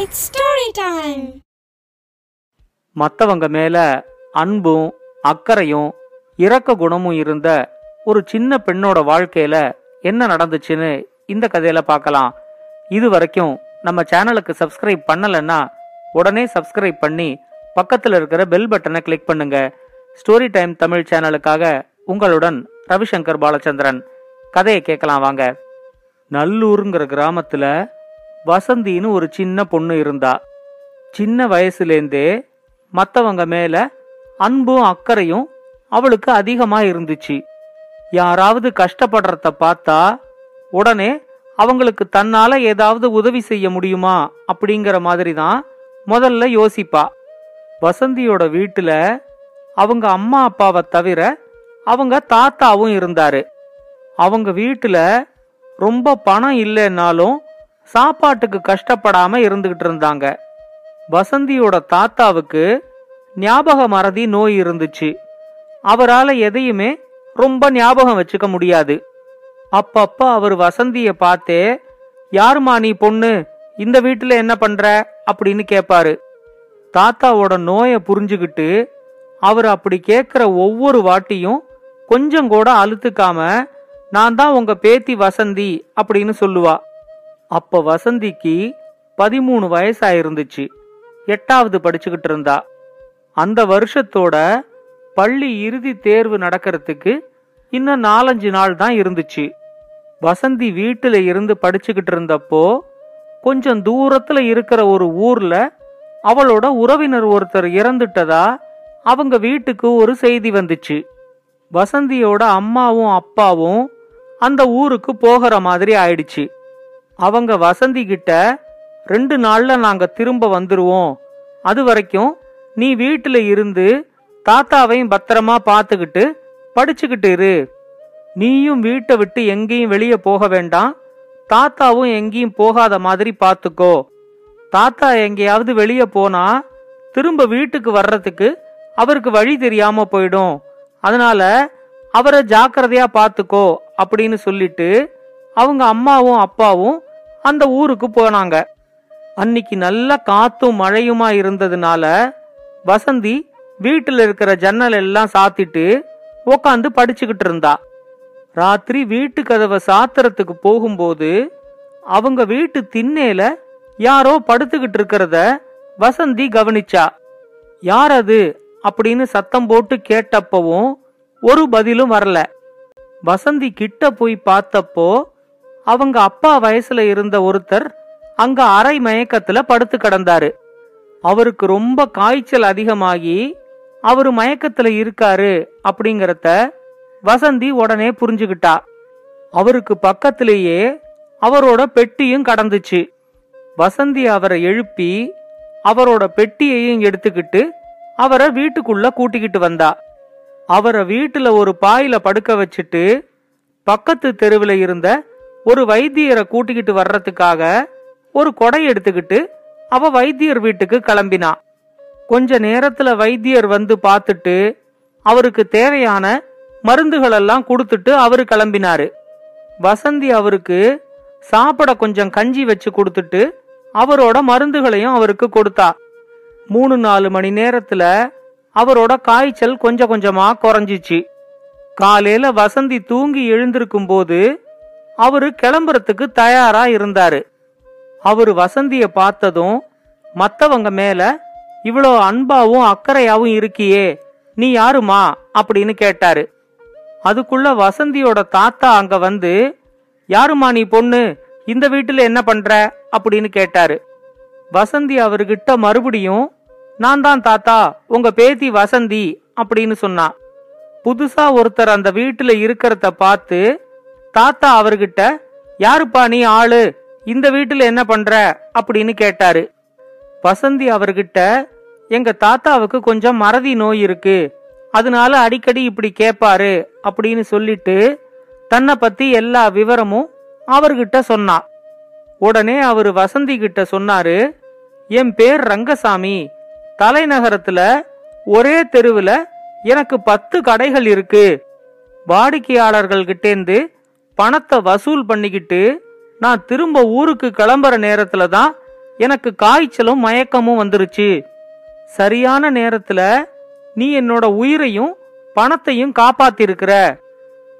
It's story time மத்தவங்க மேல அன்பும் அக்கறையும் இரக்க குணமும் இருந்த ஒரு சின்ன பெண்ணோட வாழ்க்கையில என்ன நடந்துச்சுன்னு இந்த கதையில பார்க்கலாம். இது வரைக்கும் நம்ம சேனலுக்கு சப்ஸ்கிரைப் பண்ணலைன்னா உடனே சப்ஸ்கிரைப் பண்ணி பக்கத்தில் இருக்கிற பெல் பட்டனை கிளிக் பண்ணுங்க. ஸ்டோரி டைம் தமிழ் சேனலுக்காக உங்களுடன் ரவிசங்கர் பாலச்சந்திரன். கதையை கேட்கலாம் வாங்க. நல்லூருங்கிற கிராமத்துல வசந்தின்னு ஒரு சின்ன பொண்ணு இருந்தா. சின்ன வயசுலேருந்தே மற்றவங்க மேல அன்பும் அக்கறையும் அவளுக்கு அதிகமாக இருந்துச்சு. யாராவது கஷ்டப்படுறத பார்த்தா உடனே அவங்களுக்கு தன்னால ஏதாவது உதவி செய்ய முடியுமா அப்படிங்கிற மாதிரி தான் முதல்ல யோசிப்பா. வசந்தியோட வீட்டுல அவங்க அம்மா அப்பாவை தவிர அவங்க தாத்தாவும் இருந்தாரு. அவங்க வீட்டுல ரொம்ப பணம் இல்லைன்னாலும் சாப்பாட்டுக்கு கஷ்டப்படாம இருந்துகிட்டு இருந்தாங்க. வசந்தியோட தாத்தாவுக்கு ஞாபக மறதி நோய் இருந்துச்சு. அவரால எதையுமே ரொம்ப ஞாபகம் வச்சுக்க முடியாது. அப்பப்ப அவர் வசந்திய பார்த்தே யாருமா நீ பொண்ணு? இந்த வீட்டுல என்ன பண்ற? அப்படின்னு கேட்பாரு தாத்தாவோட நோயை புரிஞ்சுகிட்டு அவர் அப்படி கேட்குற ஒவ்வொரு வாட்டியும் கொஞ்சம் கூட அழுத்துக்காம நான் தான் உங்க பேத்தி வசந்தி அப்படின்னு சொல்லுவா. அப்ப வசந்திக்கு பதிமூணு வயசாயிருந்துச்சு. எட்டாவது படிச்சுக்கிட்டு இருந்தா. அந்த வருஷத்தோட பள்ளி இறுதி தேர்வு நடக்கிறதுக்கு இன்னும் நாலஞ்சு நாள் தான் இருந்துச்சு. வசந்தி வீட்டில் இருந்து படிச்சுக்கிட்டு இருந்தப்போ கொஞ்சம் தூரத்தில் இருக்கிற ஒரு ஊர்ல அவளோட உறவினர் ஒருத்தர் இறந்துட்டதா அவங்க வீட்டுக்கு ஒரு செய்தி வந்துச்சு. வசந்தியோட அம்மாவும் அப்பாவும் அந்த ஊருக்கு போகிற மாதிரி ஆயிடுச்சு. அவங்க வசந்தி கிட்ட ரெண்டு நாள்ல நாங்க திரும்ப வந்துருவோம். அது வரைக்கும் நீ வீட்டுல இருந்து தாத்தாவையும் பத்திரமா பார்த்துக்கிட்டு படிச்சுக்கிட்டு இரு. நீயும் வீட்டை விட்டு எங்கேயும் வெளியே போக வேண்டாம். தாத்தாவும் எங்கேயும் போகாத மாதிரி பார்த்துக்கோ. தாத்தா எங்கேயாவது வெளியே போனா திரும்ப வீட்டுக்கு வர்றதுக்கு அவருக்கு வழி தெரியாம போயிடும். அதனால அவரை ஜாக்கிரதையா பார்த்துக்கோ அப்படின்னு சொல்லிட்டு அவங்க அம்மாவும் அப்பாவும் அந்த ஊருக்கு போனாங்க. அன்னைக்கு நல்ல காத்தும் மழையுமா இருந்ததுனால வசந்தி வீட்டில் இருக்கிற ஜன்னல் எல்லாம் சாத்திட்டு உக்காந்து படிச்சுக்கிட்டு இருந்தா. ராத்திரி வீட்டு கதவை சாத்துறதுக்கு போகும்போது அவங்க வீட்டு திண்ணேல யாரோ படுத்துக்கிட்டு இருக்கிறத வசந்தி கவனிச்சா. யார் அது? அப்படின்னு சத்தம் போட்டு கேட்டப்பவும் ஒரு பதிலும் வரல. வசந்தி கிட்ட போய் பார்த்தப்போ அவங்க அப்பா வயசுல இருந்த ஒருத்தர் அங்க அரை மயக்கத்துல படுத்து கிடந்தாரு. அவருக்கு ரொம்ப காய்ச்சல் அதிகமாகி அவரு மயக்கத்துல இருக்காரு அப்படிங்கறத வசந்தி உடனே புரிஞ்சுகிட்டா. அவருக்கு பக்கத்திலேயே அவரோட பெட்டியும் கடந்துச்சு. வசந்தி அவரை எழுப்பி அவரோட பெட்டியையும் எடுத்துக்கிட்டு அவரை வீட்டுக்குள்ள கூட்டிக்கிட்டு வந்தா. அவரை வீட்டுல ஒரு பாயில படுக்க வச்சுட்டு பக்கத்து தெருவில் இருந்த ஒரு வைத்தியரை கூட்டிக்கிட்டு வர்றதுக்காக ஒரு கொடை எடுத்துக்கிட்டு அவ வைத்தியர் வீட்டுக்கு கிளம்பினா. கொஞ்ச நேரத்துல வைத்தியர் வந்து பார்த்துட்டு அவருக்கு தேவையான மருந்துகள் எல்லாம் கொடுத்துட்டு அவரு கிளம்பினாரு. வசந்தி அவருக்கு சாப்பிட கொஞ்சம் கஞ்சி வச்சு கொடுத்துட்டு அவரோட மருந்துகளையும் அவருக்கு கொடுத்தா. மூணு நாலு மணி நேரத்துல அவரோட காய்ச்சல் கொஞ்சம் கொஞ்சமா குறைஞ்சிச்சு. காலையில வசந்தி தூங்கி எழுந்திருக்கும் போது அவரு கிளம்புறதுக்கு தயாரா இருந்தாரு. அவரு வசந்திய பார்த்ததும் மத்தவங்க மேல இவ்வளோ அன்பாவும் அக்கறையாவும் இருக்கியே நீ யாருமா? அப்படின்னு கேட்டாரு. அதுக்குள்ள வசந்தியோட தாத்தா அங்க வந்து யாருமா நீ பொண்ணு? இந்த வீட்டுல என்ன பண்ற? அப்படின்னு கேட்டாரு. வசந்தி அவர்கிட்ட மறுபடியும் நான் தான் தாத்தா உங்க பேத்தி வசந்தி அப்படின்னு சொன்னான் புதுசா ஒருத்தர் அந்த வீட்டுல இருக்கிறத பார்த்து தாத்தா அவர்கிட்ட யாருப்பா நீ ஆளு? இந்த வீட்டுல என்ன பண்ற? அப்படின்னு கேட்டாரு. வசந்தி அவர்கிட்ட எங்க தாத்தாவுக்கு கொஞ்சம் மறதி நோய் இருக்கு. அதனால அடிக்கடி இப்படி கேட்பாரு அப்படின்னு சொல்லிட்டு தன்னை பத்தி எல்லா விவரமும் அவர்கிட்ட சொன்னா. உடனே அவரு வசந்தி கிட்ட சொன்னாரு என் பேர் ரங்கசாமி. தலைநகரத்துல ஒரே தெருவுல எனக்கு பத்து கடைகள் இருக்கு. வாடிக்கையாளர்கள் கிட்டேந்து பணத்தை வசூல் பண்ணிக்கிட்டு நான் திரும்ப ஊருக்கு கிளம்புற நேரத்துல தான் எனக்கு காய்ச்சலும் மயக்கமும் வந்துருச்சு. சரியான நேரத்துல நீ என்னோட உயிரையும் பணத்தையும் காப்பாத்திருக்கிற.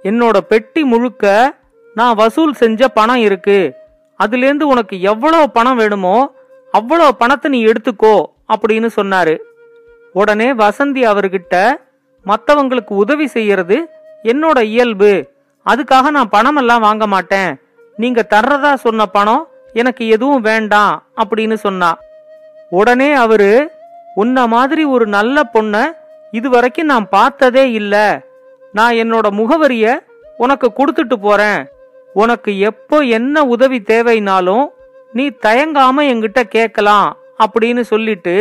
என்னோட பெட்டி முழுக்க நான் வசூல் செஞ்ச பணம் இருக்கு. அதுலேருந்து உனக்கு எவ்வளவு பணம் வேணுமோ அவ்வளவு பணத்தை நீ எடுத்துக்கோ அப்படின்னு சொன்னாரு. உடனே வசந்தி அவர்கிட்ட மற்றவங்களுக்கு உதவி செய்யறது என்னோட இயல்பு. அதுக்காக நான் பணமெல்லாம் வாங்க மாட்டேன். நீங்க தர்றதா சொன்ன பணம் எனக்கு எதுவும் வேண்டாம் அப்படின்னு சொன்னா. உடனே அவரு உன்ன மாதிரி ஒரு நல்ல பொண்ண இதுவரைக்கும் நான் பார்த்ததே இல்ல. நான் என்னோட முகவரிய உனக்கு கொடுத்துட்டு போறேன். உனக்கு எப்போ என்ன உதவி தேவைனாலும் நீ தயங்காம என்கிட்ட கேட்கலாம் அப்படின்னு சொல்லிட்டு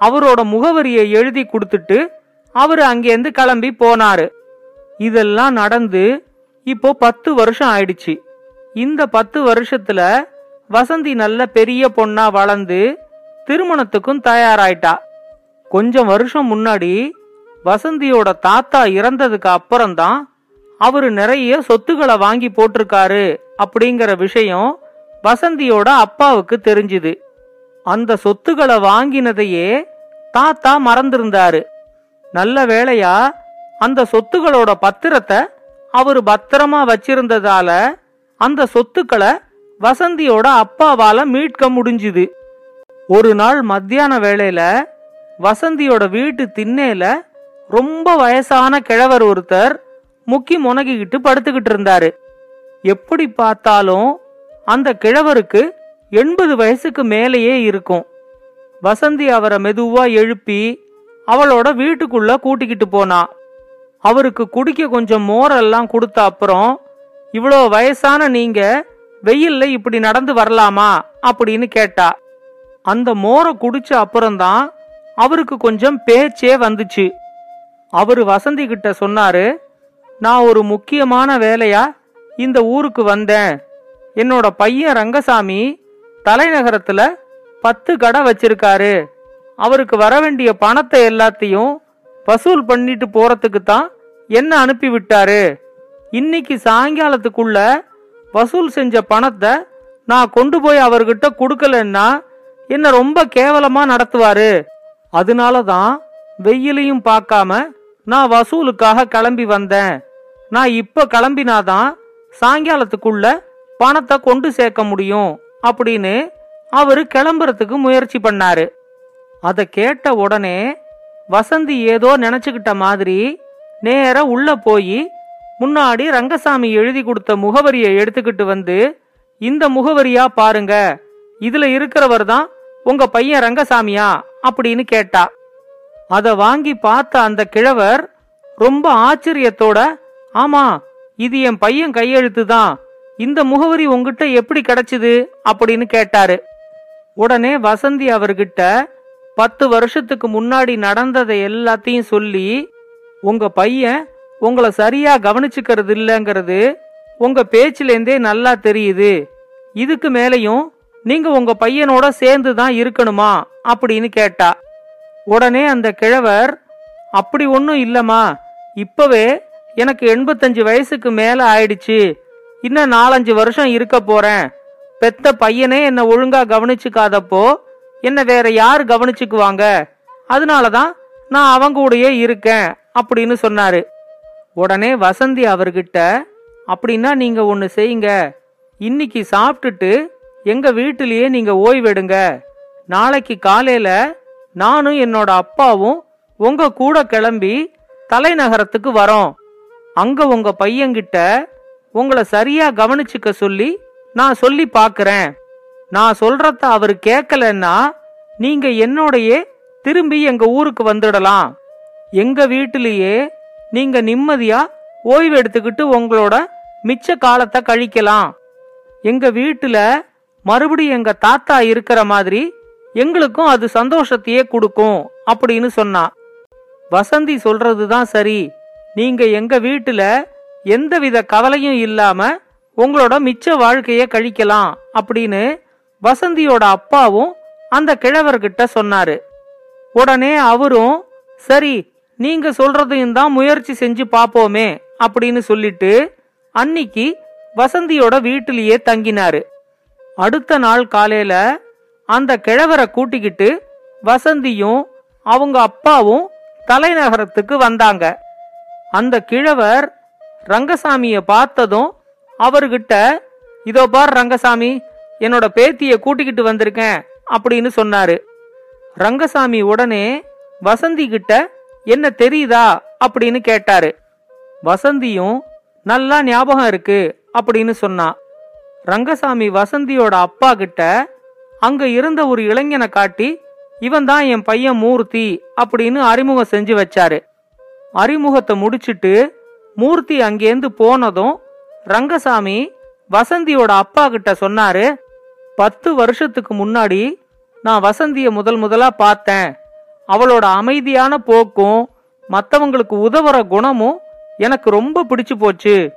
அவரோட முகவரியை எழுதி கொடுத்துட்டு அவரு அங்கேருந்து கிளம்பி போனாரு. இதெல்லாம் நடந்து இப்போ பத்து வருஷம் ஆயிடுச்சு. இந்த பத்து வருஷத்துல வசந்தி நல்ல பெரிய பொண்ணா வளர்ந்து திருமணத்துக்கும் தயாராயிட்டா. கொஞ்சம் வருஷம் முன்னாடி வசந்தியோட தாத்தா இறந்ததுக்கு அப்புறம்தான் அவரு நிறைய சொத்துக்களை வாங்கி போட்டிருக்காரு அப்படிங்கிற விஷயம் வசந்தியோட அப்பாவுக்கு தெரிஞ்சுது. அந்த சொத்துக்களை வாங்கினதையே தாத்தா மறந்திருந்தாரு. நல்ல வேளையா அந்த சொத்துகளோட பத்திரத்தை அவரு பத்திரமா வச்சிருந்ததால அந்த சொத்துக்களை வசந்தியோட அப்பாவால மீட்க முடிஞ்சுது. ஒரு நாள் மத்தியான வேளையில வசந்தியோட வீட்டு திண்ணையில ரொம்ப வயசான கிழவர் ஒருத்தர் முக்கி முனகிக்கிட்டு படுத்துக்கிட்டு இருந்தாரு. எப்படி பார்த்தாலும் அந்த கிழவருக்கு எண்பது வயசுக்கு மேலேயே இருக்கும். வசந்தி அவரை மெதுவா எழுப்பி அவளோட வீட்டுக்குள்ள கூட்டிக்கிட்டு போனா. அவருக்கு குடிக்க கொஞ்சம் மோரெல்லாம் கொடுத்த அப்புறம் இவ்வளோ வயசான நீங்க வெயில்ல இப்படி நடந்து வரலாமா? அப்படின்னு கேட்டா. அந்த மோரை குடிச்ச அப்புறம்தான் அவருக்கு கொஞ்சம் பேச்சே வந்துச்சு. அவரு வசந்தி கிட்ட சொன்னாரு நான் ஒரு முக்கியமான வேலையா இந்த ஊருக்கு வந்தேன். என்னோட பையன் ரங்கசாமி தலைநகரத்துல பத்து கடை வச்சிருக்காரு. அவருக்கு வர வேண்டிய பணத்தை எல்லாத்தையும் வசூல் பண்ணிட்டு போறதுக்கு தான் என்ன அனுப்பி விட்டாரு இன்னைக்கு சாயங்காலத்துக்குள்ள வசூல் செஞ்ச பணத்தை நான் கொண்டு போய் அவர்கிட்ட கொடுக்கலன்னா என்ன ரொம்ப கேவலமா நடத்துவாரு? அதனால தான் வெயிலையும் பார்க்காம நான் வசூலுக்காக கிளம்பி வந்தேன். நான் இப்ப கிளம்பினாதான் சாயங்காலத்துக்குள்ள பணத்தை கொண்டு சேர்க்க முடியும் அப்படின்னு அவரு கிளம்புறதுக்கு முயற்சி பண்ணாரு. அதை கேட்ட உடனே வசந்தி ஏதோ நினைச்சுக்கிட்ட மாதிரி நேர உள்ள போய் முன்னாடி ரங்கசாமி எழுதி கொடுத்த முகவரியை எடுத்துக்கிட்டு வந்து இந்த முகவரியா பாருங்க. இதுல இருக்கிறவர் தான் உங்க பையன் ரங்கசாமியா? அப்படின்னு கேட்டா. அத வாங்கி பார்த்த அந்த கிழவர் ரொம்ப ஆச்சரியத்தோட ஆமா இது என் பையன் கையெழுத்து தான். இந்த முகவரி உங்ககிட்ட எப்படி கிடைச்சது? அப்படின்னு கேட்டாரு. உடனே வசந்தி அவர்கிட்ட பத்து வருஷத்துக்கு முன்னாடி நடந்ததை எல்லாத்தையும் சொல்லி உங்க பையன் உங்களை சரியா கவனிச்சுக்கிறது இல்லைங்கிறது உங்க பேச்சிலேருந்தே நல்லா தெரியுது. இதுக்கு மேலையும் நீங்க உங்க பையனோட சேர்ந்து தான் இருக்கணுமா அப்படின்னு கேட்டா. உடனே அந்த கிழவர் அப்படி ஒன்றும் இல்லைம்மா. இப்பவே எனக்கு எண்பத்தஞ்சு வயசுக்கு மேல ஆயிடுச்சு. இன்னும் நாலஞ்சு வருஷம் இருக்க போறேன். பெத்த பையனே என்னை ஒழுங்கா கவனிச்சுக்காதப்போ என்ன வேற யார் கவனிச்சுக்குவாங்க? அதனாலதான் நான் அவங்க கூடயே இருக்கேன் அப்படின்னு சொன்னாரு. உடனே வசந்தி அவர்கிட்ட அப்படின்னா நீங்க ஒன்னு செய்யுங்க. இன்னைக்கு சாப்பிட்டுட்டு எங்க வீட்டிலேயே நீங்க ஓய்வெடுங்க. நாளைக்கு காலையில நானும் என்னோட அப்பாவும் உங்க கூட கிளம்பி தலைநகரத்துக்கு வரோம். அங்க உங்க பையன்கிட்ட உங்களை சரியா கவனிச்சுக்க சொல்லி நான் சொல்லி பாக்குறேன் நான் சொல்றத அவர் கேட்கலன்னா நீங்க என்னோடையே திரும்பி எங்க ஊருக்கு வந்துடலாம். எங்க வீட்டிலேயே நீங்க நிம்மதியா ஓய்வு எடுத்துக்கிட்டு உங்களோட மிச்ச காலத்தை கழிக்கலாம். எங்க வீட்டுல மறுபடியும் எங்க தாத்தா இருக்கிற மாதிரி எங்களுக்கும் அது சந்தோஷத்தையே கொடுக்கும் அப்படின்னு சொன்னா. வசந்தி சொல்றதுதான் சரி. நீங்க எங்க வீட்டுல எந்தவித கவலையும் இல்லாம உங்களோட மிச்ச வாழ்க்கைய கழிக்கலாம் அப்படின்னு வசந்தியோட அப்பாவும் அந்த கிழவர்கிட்ட சொன்னாரு. உடனே அவரும் சரி நீங்க சொல்றதையும் தான் முயற்சி செஞ்சு பாப்போமே அப்படின்னு சொல்லிட்டு அன்னிக்கு வசந்தியோட வீட்டிலேயே தங்கினாரு. அடுத்த நாள் காலையில அந்த கிழவரை கூட்டிக்கிட்டு வசந்தியும் அவங்க அப்பாவும் தலைநகரத்துக்கு வந்தாங்க. அந்த கிழவர் ரங்கசாமிய பார்த்ததும் அவர்கிட்ட இதோ பார் ரங்கசாமி என்னோட பேத்திய கூட்டிக்கிட்டு வந்திருக்கேன் அப்படின்னு சொன்னாரு. ரங்கசாமி உடனே வசந்தி கிட்ட என்ன தெரியுதா? அப்படின்னு கேட்டாரு. வசந்தியும் நல்லா ஞாபகம் இருக்கு அப்படின்னு சொன்னா. ரங்கசாமி வசந்தியோட அப்பா கிட்ட அங்க இருந்த ஒரு இளைஞனை காட்டி இவன் தான் என் பையன் மூர்த்தி அப்படின்னு அறிமுகம் செஞ்சு வச்சாரு. அறிமுகத்தை முடிச்சிட்டு மூர்த்தி அங்கேருந்து போனதும் ரங்கசாமி வசந்தியோட அப்பா கிட்ட சொன்னாரு பத்து வருஷத்துக்கு முன்னாடி நான் வசந்திய முதல் முதலா பார்த்தேன். அவளோட அமைதியான போக்கும் மற்றவங்களுக்கு உதவுற குணமும் எனக்கு ரொம்ப பிடிச்சு போச்சு.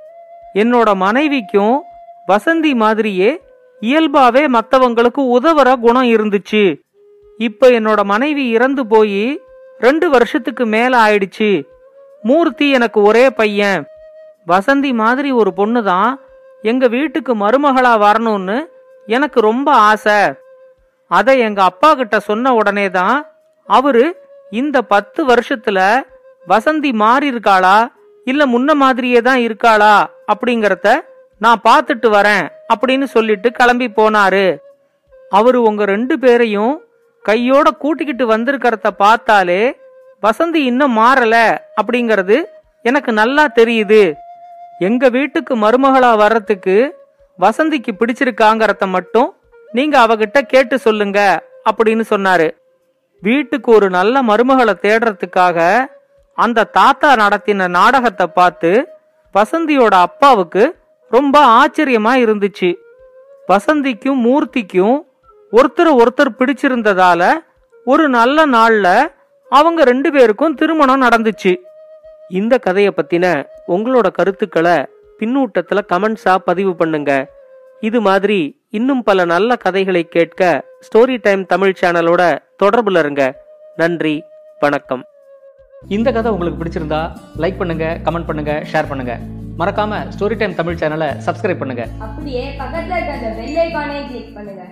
என்னோட மனைவிக்கும் வசந்தி மாதிரியே இயல்பாவே மற்றவங்களுக்கு உதவுற குணம் இருந்துச்சு. இப்ப என்னோட மனைவி இறந்து போய் ரெண்டு வருஷத்துக்கு மேல ஆயிடுச்சு. மூர்த்தி எனக்கு ஒரே பையன். வசந்தி மாதிரி ஒரு பொண்ணு தான் எங்க வீட்டுக்கு மருமகளா வரணும்னு எனக்கு ரொம்ப ஆசை. அதை எங்க அப்பா கிட்ட சொன்ன உடனே தான் அவரு இந்த பத்து வருஷத்துல வசந்தி மாறி இருக்காளா? இல்ல முன்ன மாதிரியே தான் இருக்காளா? அப்படிங்கறத நான் பார்த்துட்டு வரேன் அப்படின்னு சொல்லிட்டு கிளம்பி போனாரு. அவரு உங்க ரெண்டு பேரையும் கையோட கூட்டிக்கிட்டு வந்திருக்கிறத பார்த்தாலே வசந்தி இன்னும் மாறல அப்படிங்கறது எனக்கு நல்லா தெரியுது. எங்க வீட்டுக்கு மருமகளா வர்றதுக்கு வசந்திக்கு பிடிச்சிருக்காங்கறத மட்டும் நீங்க அவகிட்ட கேட்டு சொல்லுங்க அப்படின்னு சொன்னாரு. வீட்டுக்கு ஒரு நல்ல மருமகளை தேடுறதுக்காக அந்த தாத்தா நடத்தின நாடகத்தை பார்த்து வசந்தியோட அப்பாவுக்கு ரொம்ப ஆச்சரியமா இருந்துச்சு. வசந்திக்கும் மூர்த்திக்கும் ஒருத்தர் ஒருத்தர் பிடிச்சிருந்ததால ஒரு நல்ல நாள்ல அவங்க ரெண்டு பேருக்கும் திருமணம் நடந்துச்சு. இந்த கதையை பத்தின உங்களோட கருத்துக்களை பின்னூட்டத்துல கமெண்ட்ஸா பதிவு பண்ணுங்க. இது மாதிரி இன்னும் பல நல்ல கதைகளை கேட்க ஸ்டோரி டைம் தமிழ் சேனலோட தொடர்புல இருங்க. நன்றி வணக்கம். இந்த கதை உங்களுக்கு பிடிச்சிருந்தா லைக் பண்ணுங்க கமெண்ட் பண்ணுங்க ஷேர் பண்ணுங்க. மறக்காம ஸ்டோரி டைம் தமிழ் சேனலை சப்ஸ்கிரைப் பண்ணுங்க. அப்படியே பக்கத்துல இருக்க அந்த பெல் ஐகானை கிளிக் பண்ணுங்க.